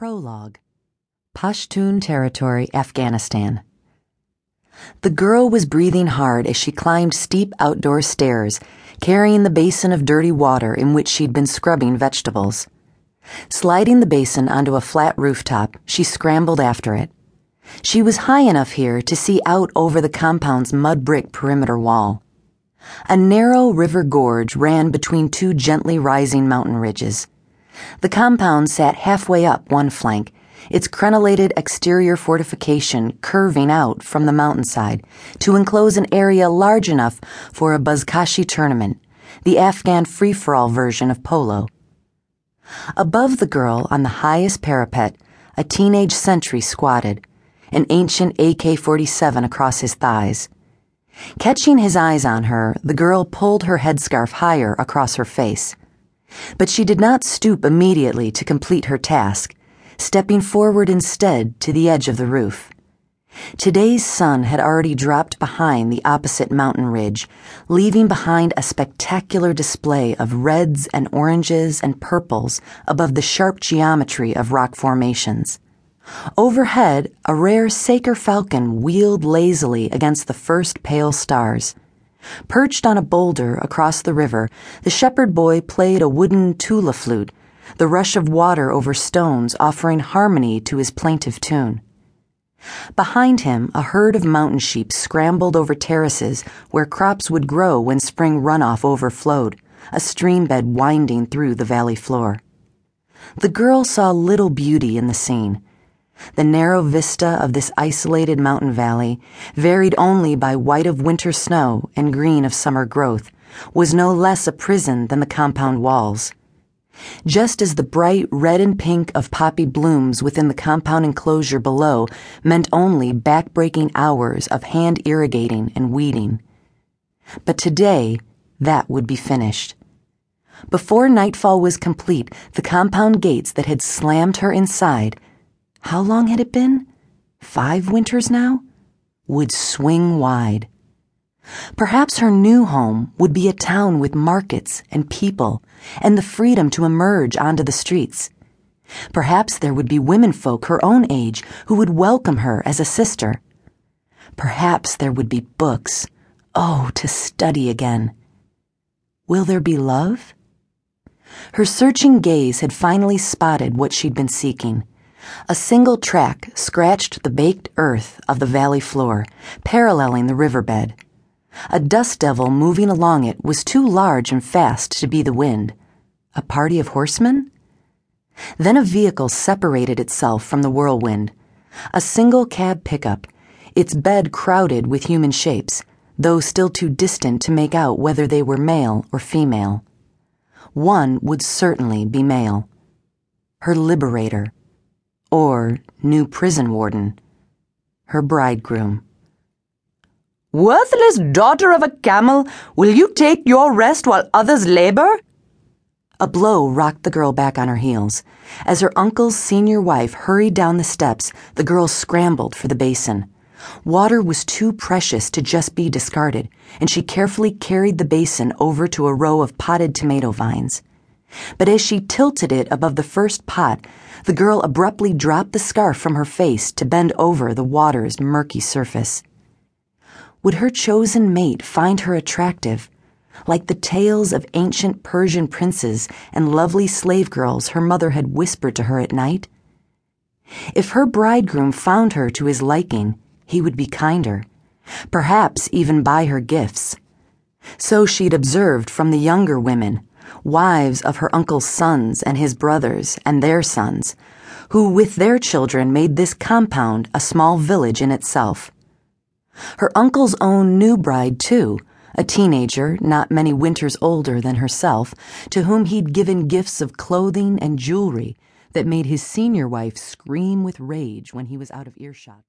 Prologue Pashtun Territory, Afghanistan. The girl was breathing hard as she climbed steep outdoor stairs, carrying the basin of dirty water in which she'd been scrubbing vegetables. Sliding the basin onto a flat rooftop, she scrambled after it. She was high enough here to see out over the compound's mud brick perimeter wall. A narrow river gorge ran between two gently rising mountain ridges. The compound sat halfway up one flank, its crenellated exterior fortification curving out from the mountainside to enclose an area large enough for a buzkashi tournament, the Afghan free for all version of polo. Above the girl on the highest parapet, a teenage sentry squatted, an ancient AK 47 across his thighs. Catching his eyes on her, the girl pulled her headscarf higher across her face. But she did not stoop immediately to complete her task, stepping forward instead to the edge of the roof. Today's sun had already dropped behind the opposite mountain ridge, leaving behind a spectacular display of reds and oranges and purples above the sharp geometry of rock formations. Overhead, a rare Saker falcon wheeled lazily against the first pale stars. Perched on a boulder across the river, the shepherd boy played a wooden tula flute, the rush of water over stones offering harmony to his plaintive tune. Behind him, a herd of mountain sheep scrambled over terraces where crops would grow when spring runoff overflowed, a stream bed winding through the valley floor. The girl saw little beauty in the scene the narrow vista of this isolated mountain valley, varied only by white of winter snow and green of summer growth, was no less a prison than the compound walls. Just as the bright red and pink of poppy blooms within the compound enclosure below meant only back-breaking hours of hand irrigating and weeding. But today, that would be finished. Before nightfall was complete, the compound gates that had slammed her inside how long had it been? Five winters now? Would swing wide. Perhaps her new home would be a town with markets and people and the freedom to emerge onto the streets. Perhaps there would be womenfolk her own age who would welcome her as a sister. Perhaps there would be books. Oh, to study again. Will there be love? Her searching gaze had finally spotted what she'd been seeking a single track scratched the baked earth of the valley floor, paralleling the riverbed. A dust devil moving along it was too large and fast to be the wind. A party of horsemen? Then a vehicle separated itself from the whirlwind. A single cab pickup, its bed crowded with human shapes, though still too distant to make out whether they were male or female. One would certainly be male. Her liberator or new prison warden, her bridegroom. Worthless daughter of a camel, will you take your rest while others labor? A blow rocked the girl back on her heels. As her uncle's senior wife hurried down the steps, the girl scrambled for the basin. Water was too precious to just be discarded, and she carefully carried the basin over to a row of potted tomato vines. But as she tilted it above the first pot, the girl abruptly dropped the scarf from her face to bend over the water's murky surface. Would her chosen mate find her attractive, like the tales of ancient Persian princes and lovely slave girls her mother had whispered to her at night? If her bridegroom found her to his liking, he would be kinder, perhaps even buy her gifts. So she'd observed from the younger women wives of her uncle's sons and his brothers and their sons, who with their children made this compound a small village in itself. Her uncle's own new bride, too, a teenager not many winters older than herself, to whom he'd given gifts of clothing and jewelry that made his senior wife scream with rage when he was out of earshot.